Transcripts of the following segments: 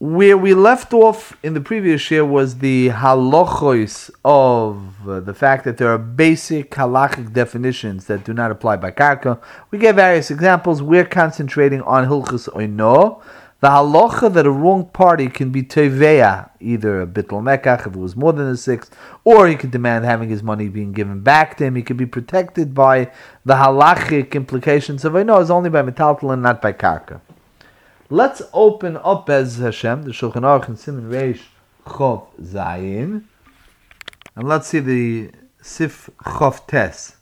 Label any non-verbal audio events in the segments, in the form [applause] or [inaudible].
where we left off in the previous year was the halachos of uh, the fact that there are basic halachic definitions that do not apply by karka. We gave various examples. We're concentrating on hilchus oino, the halacha that a wrong party can be teveya, either a bitl mekach if it was more than a sixth, or he could demand having his money being given back to him. He could be protected by the halachic implications of oino is only by metaltal and not by karka. Let's open up as Hashem, the Shulchan Aruch and Simon Reish Chov Zayin, and let's see the Sif Chov Tes.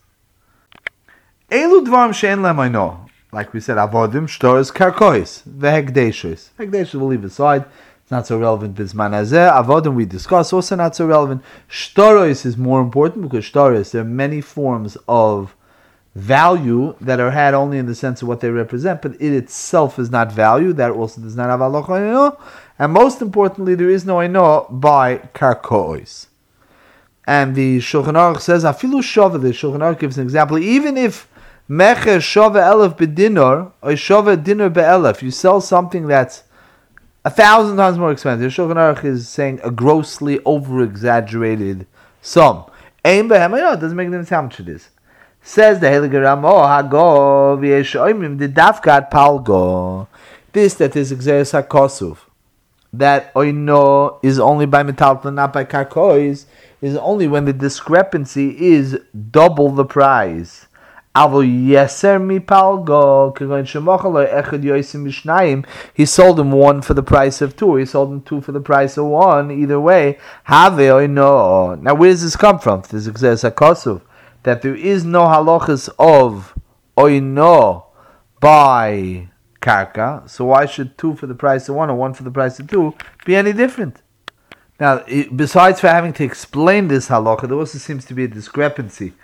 Elu dvarim she'en lem know. Like we said, avodim shtoros karkois vehegdeshos. Hegdeshos we'll leave aside. It's not so relevant bisman azeh. Avodim we discuss also not so relevant. Shtoros is more important because shtoros there are many forms of value that are had only in the sense of what they represent, but it itself is not value. That also does not have aloch And most importantly, there is no ino by karkois. And the Shulchan Aruch says, afilu shova, the Shulchan Aruch gives an example, even if mecher shova elef bedinor, or shova dinner be'elef, you sell something that's a thousand times more expensive. Shulchan Aruch is saying a grossly over-exaggerated sum. Aim it doesn't make any sense how much it is. Says the Heilige Ramo, oh, Hago v'yeshoimim the dafkat palgo. This that is exeris hakosuf. That oino is only by metal, not by karkois, is only when the discrepancy is double the price. He sold him one for the price of two. He sold him two for the price of one. Either way, have oino. Now, where does this come from? This is hakosuf that there is no halachas of oino by karka, so why should two for the price of one or one for the price of two be any different? Now, besides for having to explain this halacha, there also seems to be a discrepancy.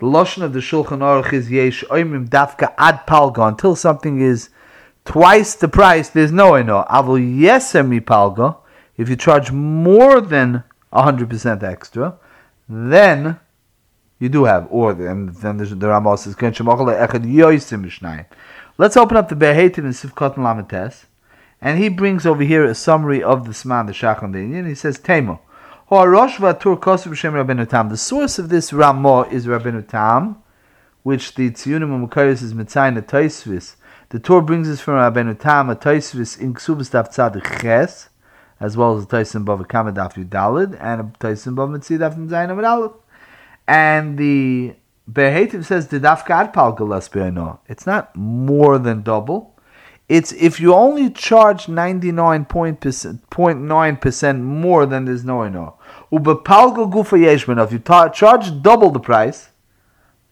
The lashon of the Shulchan Aruch is yesh oimim dafka ad palga until something is twice the price. There's no eno. Avol yeser mi palga. If you charge more than hundred percent extra, then you do have, or and then the, the Ramos says Ken Echad Yoisim Mishnayim. Let's open up the Behetin and Sivkot and Lamites, and he brings over here a summary of the Sman, the Shach and the Indian. He says Temo. The source of this Ramah is Rabbeinu Tam, which the Tziyunim Mukayis is Mitzayin a Taisvis. The Torah brings us from Rabbeinu Tam a Taisvis in Ksubas Daf Tzadik Ches, as well as a Taisim Bav Kamad Daf Yudalid, and a Taisim Bav Zayin Amid Aleph. And the Behetiv says the dafka palgalas It's not more than double. It's if you only charge 99.9% more than there's no ino. Ubepalgal gufa yeshman. If you ta- charge double the price,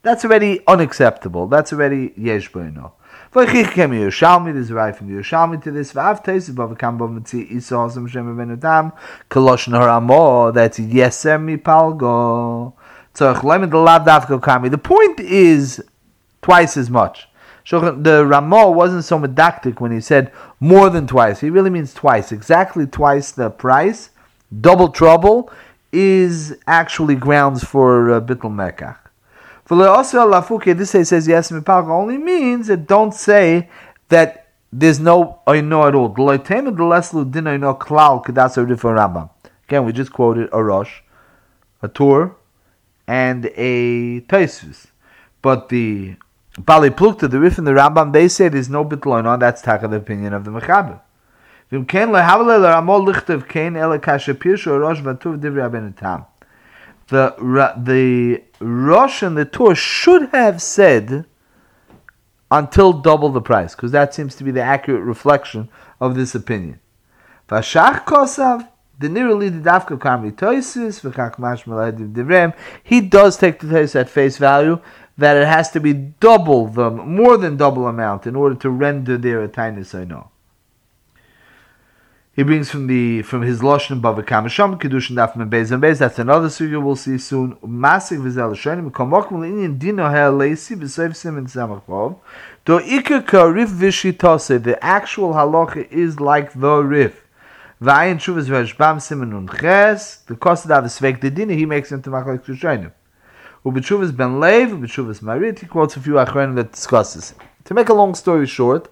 that's already unacceptable. That's already yeshbano. V'chich kem Yerushalmi, there's a right from Yerushalmi to this. Haramo, that's yeser mi palgo. So, the point is twice as much. The Ramah wasn't so medactic when he said more than twice. He really means twice, exactly twice the price. Double trouble is actually grounds for uh, bittul mekach. For lafuke, this says yes only means that don't say that there's no oino at all. The Again, we just quoted a Rosh, a Tur, and a Taisvis. But the Bali Plukta, the Rif and the Rambam, they say there's no bitloin on. That's taka the opinion of the Mechaber. The the Rosh and the Tur should have said until double the price, because that seems to be the accurate reflection of this opinion. Vashach kosav the nearly the dafka kamri toisis v'chak mashmal divrem. He does take the tois at face value that it has to be double the more than double amount in order to render their atinus I know. He brings from the from his lashon bava kamasham kedushin daf beis and beis. That's another sugya we'll see soon. Masik v'zel shonim kamok l'inyan dino ha'leisi v'seif simin samachov. Do ikar karif v'shitase. The actual halacha is like the rif. Vayin Shuvas Vashbam Simon und Ches, the Kosedav is Svek the he makes into Machlek Shushainu. Ubetshuvas Ben Lev, Ubetshuvas Marit, he quotes a few Achronim that discusses. To make a long story short,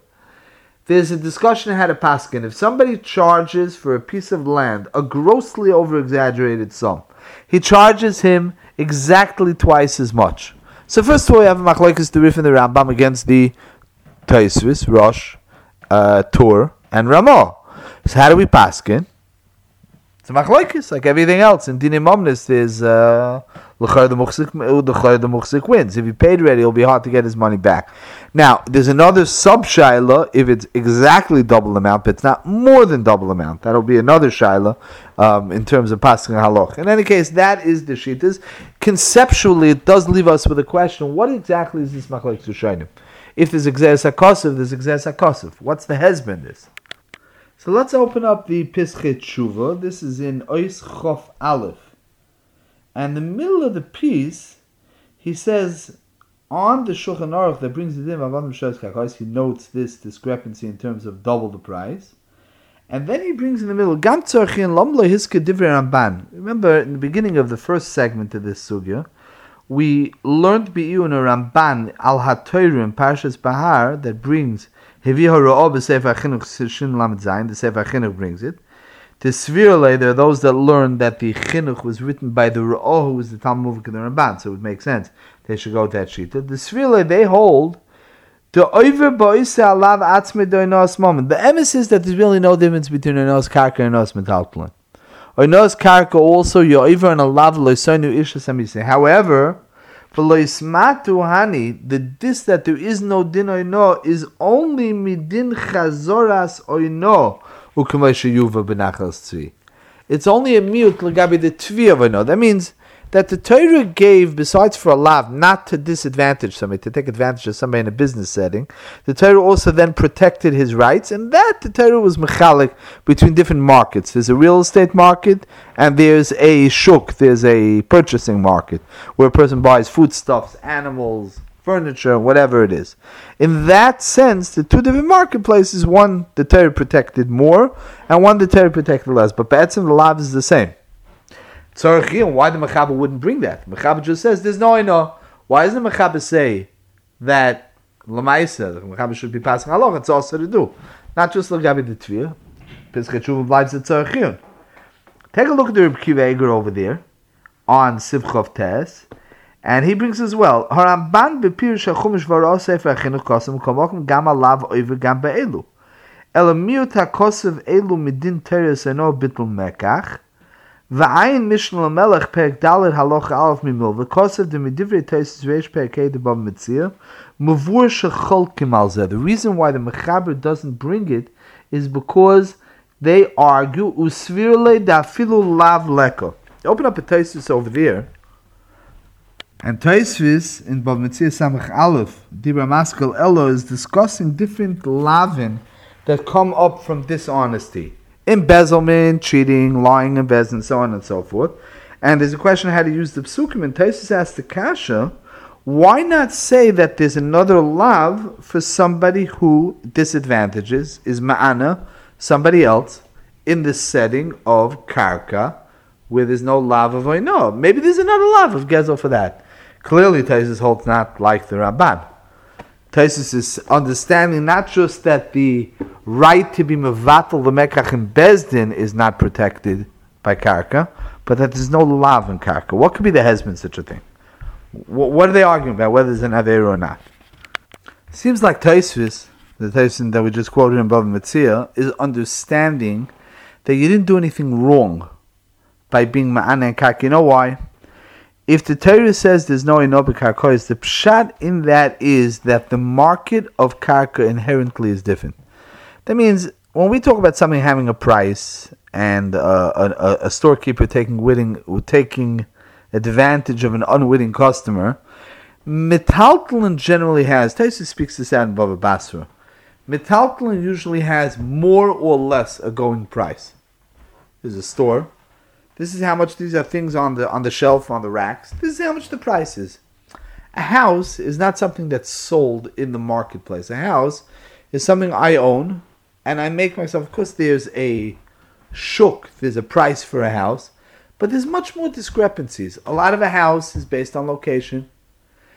there's a discussion how to paskin. If somebody charges for a piece of land a grossly over exaggerated sum, he charges him exactly twice as much. So first of all, we have a machlokes the Rif and the Rambam against the Taisvis, Rosh, uh, Tur, and Ramah. So how do we paskin? It's a machlokes like everything else in dinim omnis. There's uh, the muchzik wins. If he paid already, it'll be hard to get his money back. Now, there's another sub shaila if it's exactly double amount, but it's not more than double amount. That'll be another shaila um, in terms of passing haloch. In any case, that is the shitas. Conceptually, it does leave us with a question: What exactly is this machlek shainim? If there's exeres hakosiv, there's exeres hakosiv. What's the husband this? So let's open up the Pischet Shuva. This is in Ois Chof Aleph. And the middle of the piece, he says, on the Shulchan Aruch that brings it in, he notes this discrepancy in terms of double the price. And then he brings in the middle, Gam Lamla Divrei Ramban. Remember, in the beginning of the first segment of this sugya, we learned Bi'u in a Ramban, Al HaToyrim, Parshas Bahar, that brings Hevi Hara'o B'Sefer Chinuch Shin Lamed the Sefer Chinuch brings it. To Svirle, there are those that learn that the chinuch was written by the Ra'ah, who was the Talmud of the Ramban, so it would make sense. They should go to that shita. The Svirle, they hold to over boise alav atzme doinos moment. The emes is that there's really no difference between oinos karka and oinos metaltlin. Oinos karka also you over and alav loisonu isha However, for loismatu hani, the dis that there is no din oino is only midin chazoras oino it's only a mute legabi the tvi of no. That means that the Torah gave, besides for a lav, not to disadvantage somebody, to take advantage of somebody in a business setting, the Torah also then protected his rights, and that the Torah was mechalik between different markets. There's a real estate market, and there's a shuk, there's a purchasing market, where a person buys foodstuffs, animals, furniture, whatever it is. In that sense, the two different marketplaces, one the Torah protected more, and one the Torah protected less. But Be'etzim, the lav is the same. Tzarechim, why the Mechaba wouldn't bring that? Mechaba just says, there's no I. Why doesn't the Mechaba say that Lamaisa, the Mechaba should be passing along? It's also to do. Not just Lagabi the Tvir. Pesach Shuv obliges the Tzarechim. Take a look at the Reb Kiva over there on Sivchov Tes. And he brings as well, Haramban bepirish hachumish varo sefer achinuch kosim komokum gam alav oiver gam be'elu. Ela miut hakosev elu midin teres eno bitl mekach, V'ayin Mishnah Dalet Halocha Alef Mimil V'kosev Reish Mavur Shechol The reason why the Mechaber doesn't bring it is because they argue Usvirle Dafilu Lav Leko. Open up a Teisus over there. And Taisvis in Bav Mitzir Samach Aleph, Dibra Maskal Elo, is discussing different lavin that come up from dishonesty. Embezzlement, cheating, lying, and so on and so forth. And there's a question how to use the psukim. And Taisus asked the Kasha, why not say that there's another love for somebody who disadvantages, is ma'ana, somebody else, in the setting of karka, where there's no love of oino. Maybe there's another love of gezel for that. Clearly, Taisus holds not like the Ramban. Taisus is understanding not just that the right to be mevatel the mekach in Bezdin is not protected by karka, but that there's no lav in karka. What could be the husband such a thing? What are they arguing about? Whether there's an aver or not? Seems like Taisus, the Taisus that we just quoted above in Bava is understanding that you didn't do anything wrong by being ma'ana and karka. You know why? if the Torah says there's no inobi karkois, the pshat in that is that the market of karka inherently is different. That means when we talk about something having a price and uh, a, a, storekeeper taking witting, taking advantage of an unwitting customer, Metaltlin generally has. Taisa speaks this out in Baba Basra. Metaltlin usually has more or less a going price. There's a store this is how much these are things on the on the shelf on the racks. This is how much the price is. A house is not something that's sold in the marketplace. A house is something I own and I make myself of course there's a shuk, there's a price for a house, but there's much more discrepancies. A lot of a house is based on location.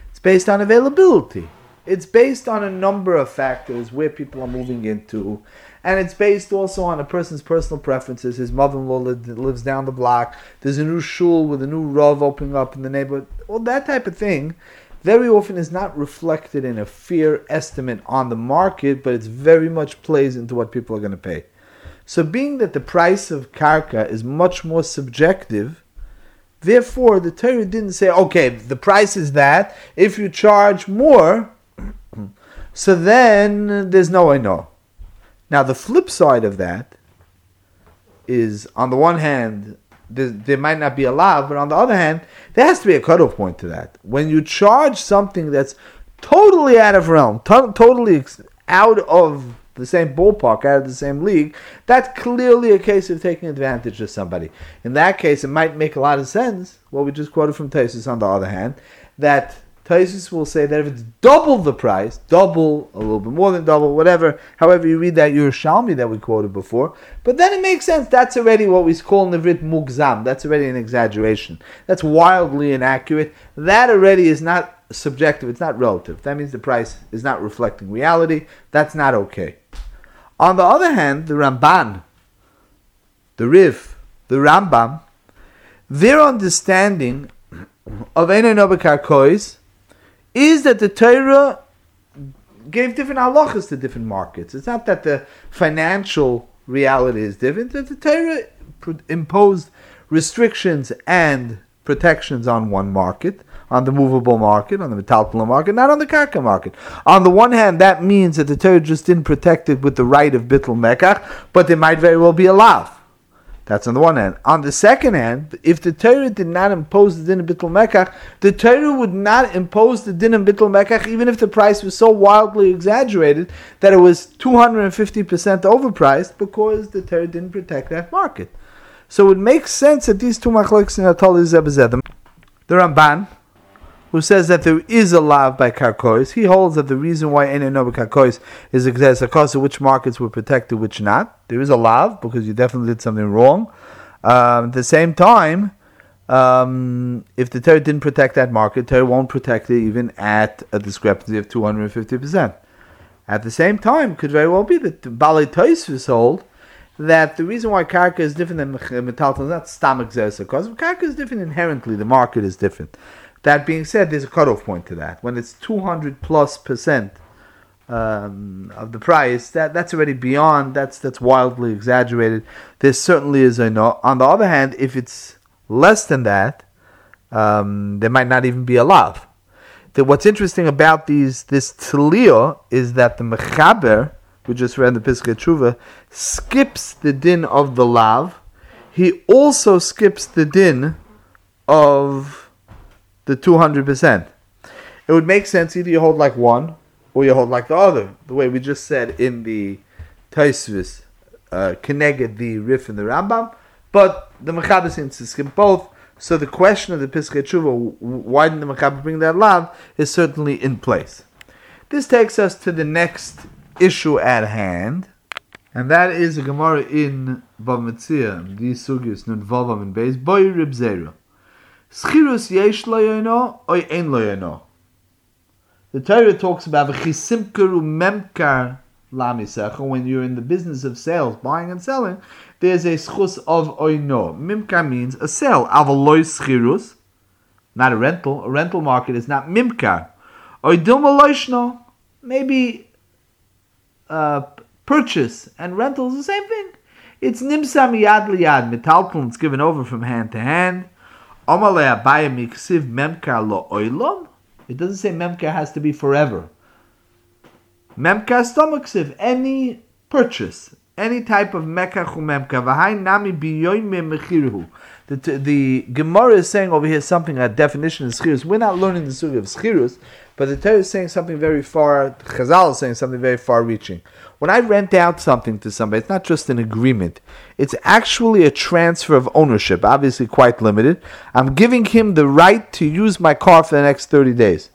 It's based on availability. It's based on a number of factors where people are moving into, and it's based also on a person's personal preferences. His mother-in-law lives down the block. There's a new shul with a new rav opening up in the neighborhood. Well, that type of thing very often is not reflected in a fair estimate on the market, but it's very much plays into what people are going to pay. So, being that the price of karka is much more subjective, therefore the Torah didn't say, okay, the price is that. If you charge more, [clears throat] so then there's no I know. Now, the flip side of that is, on the one hand, there, might not be a law, but on the other hand, there has to be a cutoff point to that. When you charge something that's totally out of realm, to- totally out of the same ballpark, out of the same league, that's clearly a case of taking advantage of somebody. In that case, it might make a lot of sense, what we just quoted from Tesis on the other hand, that Taisus will say that if it's double the price, double, a little bit more than double, whatever, however you read that Yerushalmi that we quoted before, but then it makes sense. That's already what we call Nivrit Mugzam. That's already an exaggeration. That's wildly inaccurate. That already is not subjective, it's not relative. That means the price is not reflecting reality. That's not okay. On the other hand, the Ramban, the Rif, the Rambam, their understanding of Enonobakar Kois is that the Torah gave different halachas to different markets. It's not that the financial reality is different, that the Torah imposed restrictions and protections on one market, on the movable market, on the metalpula market, not on the karka market. On the one hand, that means that the Torah just didn't protect it with the right of bittul mekach, but there might very well be a lav. That's on the one hand. On the second hand, if the Torah did not impose the din of bittul mekach, the Torah would not impose the din of bittul mekach even if the price was so wildly exaggerated that it was 250% overpriced because the Torah didn't protect that market. So it makes sense that these two machlokes in Atol Zebazedem, the Ramban, who says that there is a lav by karkois. He holds that the reason why any no karkois is because of which markets were protected, which not. There is a lav because you definitely did something wrong. Um, at the same time, um, if the Torah didn't protect that market, Torah won't protect it even at a discrepancy of 250%. At the same time, could very well be that Balei Toisvis hold that the reason why karka is different than metalton is not stomach because karka is different inherently. The market is different. That being said, there's a cutoff point to that. When it's 200 plus percent um, of the price, that, that's already beyond, that's, that's wildly exaggerated. There certainly is a no. On the other hand, if it's less than that, um, there might not even be a lav. The, what's interesting about these this tlio is that the mechaber, we just read in the Piskei Tshuva, skips the din of the lav. He also skips the din of the 200%. It would make sense either you hold like one or you hold like the other. The way we just said in the Taisvis, uh, the Rif and the Rambam, but the Mechaber seems to skip both. So the question of the Piskei Tshuva, why didn't the Mechaber bring that lav, is certainly in place. This takes us to the next issue at hand, and that is a Gemara in Bava Metzia, the Sugyus Nun Vavam in Beis, Boy Rib Zera. Schirus yesh loyono oy ein loyono. The Torah talks about v'chisimkeru memkar lamisecha. When you're in the business of sales, buying and selling, there's a schus of oino. Mimkar means a sale. Avaloy schirus, not a rental. A rental market is not mimkar. Oidilma loishno, maybe uh, purchase and rental is the same thing. It's nimsa miyad liyad. Metalton, it's given over from hand to hand. It doesn't say memka has to be forever. Memka stomaksiv, any purchase, any type of mekach memka. V'hai nami biyoyme The, the Gemara is saying over here something, a definition of schirus. We're not learning the sugi of schirus, but the Torah is saying something very far, Chazal is saying something very far reaching. When I rent out something to somebody, it's not just an agreement. It's actually a transfer of ownership, obviously quite limited. I'm giving him the right to use my car for the next 30 days.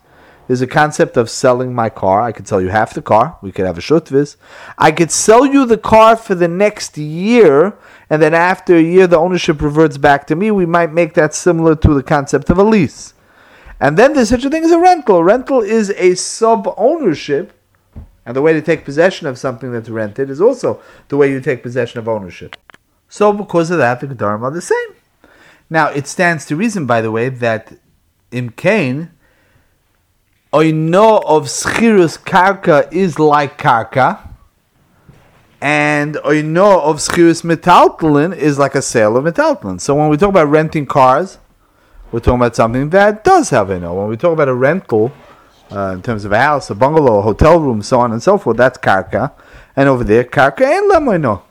There's a concept of selling my car. I could sell you half the car. We could have a shutvis. I could sell you the car for the next year, and then after a year, the ownership reverts back to me. We might make that similar to the concept of a lease. And then there's such a thing as a rental. Rental is a sub ownership, and the way to take possession of something that's rented is also the way you take possession of ownership. So, because of that, the Gedarim are the same. Now, it stands to reason, by the way, that in Cain, know of schirus karka is like karka, and I know of schirus metaltalin is like a sale of metaltalin. So when we talk about renting cars, we're talking about something that does have oino. When we talk about a rental, uh, in terms of a house, a bungalow, a hotel room, so on and so forth, that's karka. And over there, karka ain't lemoino.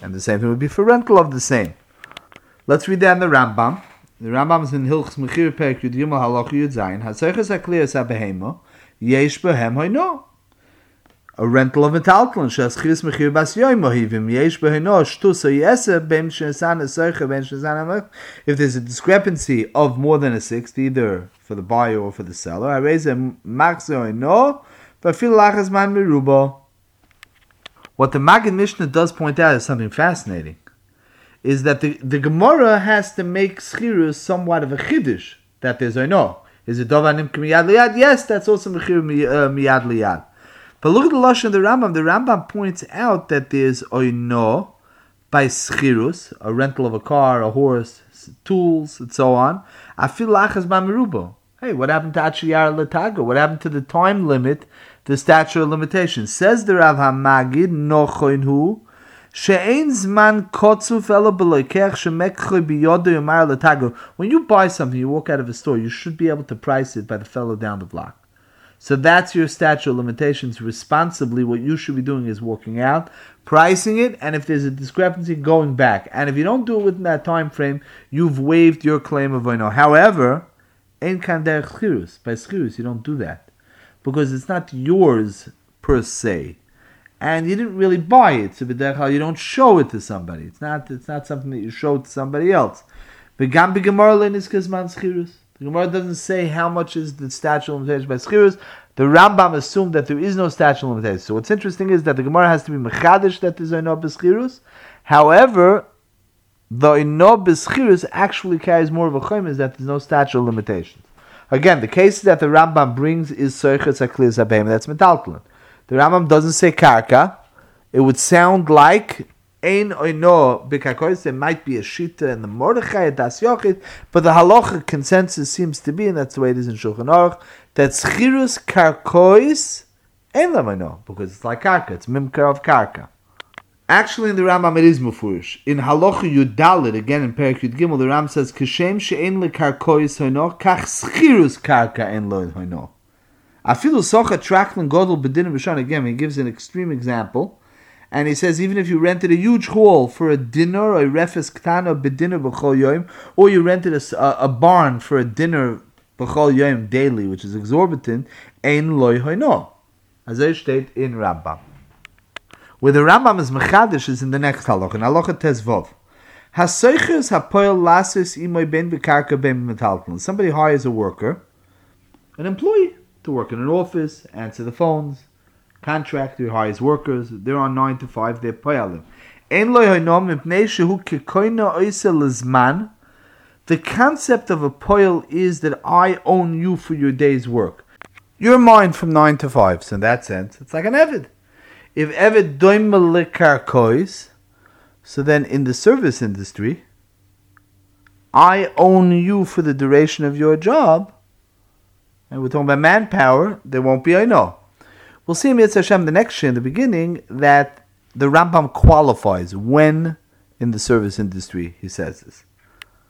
And the same thing would be for rental of the same. Let's read that in the Rambam. The Rambam is in Hilchs Mechir Perek Yud Halach Yud Zayin. Yesh Behem. A rental of mechir bas yesh If there's a discrepancy of more than a sixth, either for the buyer or for the seller, I raise a maxo no, but feel lachas man mirubo. What the Maggid Mishnah does point out is something fascinating is that the, the Gemara has to make schirus somewhat of a chiddush that there's a. Is it dovanim miyad liyad? Yes, that's also mechir uh, miyad liyad. But look at the lashon of the Rambam. The Rambam points out that there's oino by schirus, a rental of a car, a horse, tools, and so on. Afil lachas bamirubo. Hey, what happened to Achiyar Lataga? What happened to the time limit, the statute of limitations? Says the Rav Hamagid, no hu when you buy something, you walk out of a store, you should be able to price it by the fellow down the block. So that's your statute of limitations. Responsibly, what you should be doing is walking out, pricing it, and if there's a discrepancy, going back. And if you don't do it within that time frame, you've waived your claim of oino. However, ein kan by schirus, you don't do that because it's not yours per se and you didn't really buy it. So you don't show it to somebody. It's not it's not something that you show to somebody else. The Gemara doesn't say how much is the statute of limitations by schirus. The Rambam assumed that there is no statute of limitations. So what's interesting is that the Gemara has to be mechadish that there's no beschirus. However, the ino beschirus actually carries more of a chayim is that there's no statute of limitations. Again, the case that the Rambam brings is soichet saklis That's metaltalin. The Rambam doesn't say karka. It would sound like ein oino b'karkois. There might be a shita in the Mordechai das Yochid, but the halacha consensus seems to be, and that's the way it is in Shulchan Aruch, that schirus karkois ein lamino because it's like karka. It's mimkar of karka. Actually, in the Rambam it is mufurish. In Halacha Yudalit, again in Perik Yud Gimel, the Ram says, "Kashem she'en lekarkois hoino, kach schirus karka en lo hoino." Afilu socha traklin godel bedinim b'shan. Again, he gives an extreme example, and he says even if you rented a huge hall for a dinner or a refes ktana bedinner b'chol yoim, or you rented a, a, barn for a dinner b'chol yoim daily, which is exorbitant, ein loy hoino, as I state in Rambam. Where the Rambam is mechadish is in the next halach, in halacha tezvov. Hasoiches hapoel lasis imoy ben bekarka ben. Somebody hires a worker, an employee to work in an office, answer the phones, contractor hires workers, they're on 9 to 5, they're payalim. The concept of a poil is that I own you for your day's work. You're mine from 9 to 5, so in that sense, it's like an Evid. If Evid doimelikar so then in the service industry, I own you for the duration of your job, and we're talking about manpower, there won't be I know. We'll see in Mitzvah Hashem the next year in the beginning that the Rambam qualifies when in the service industry he says this.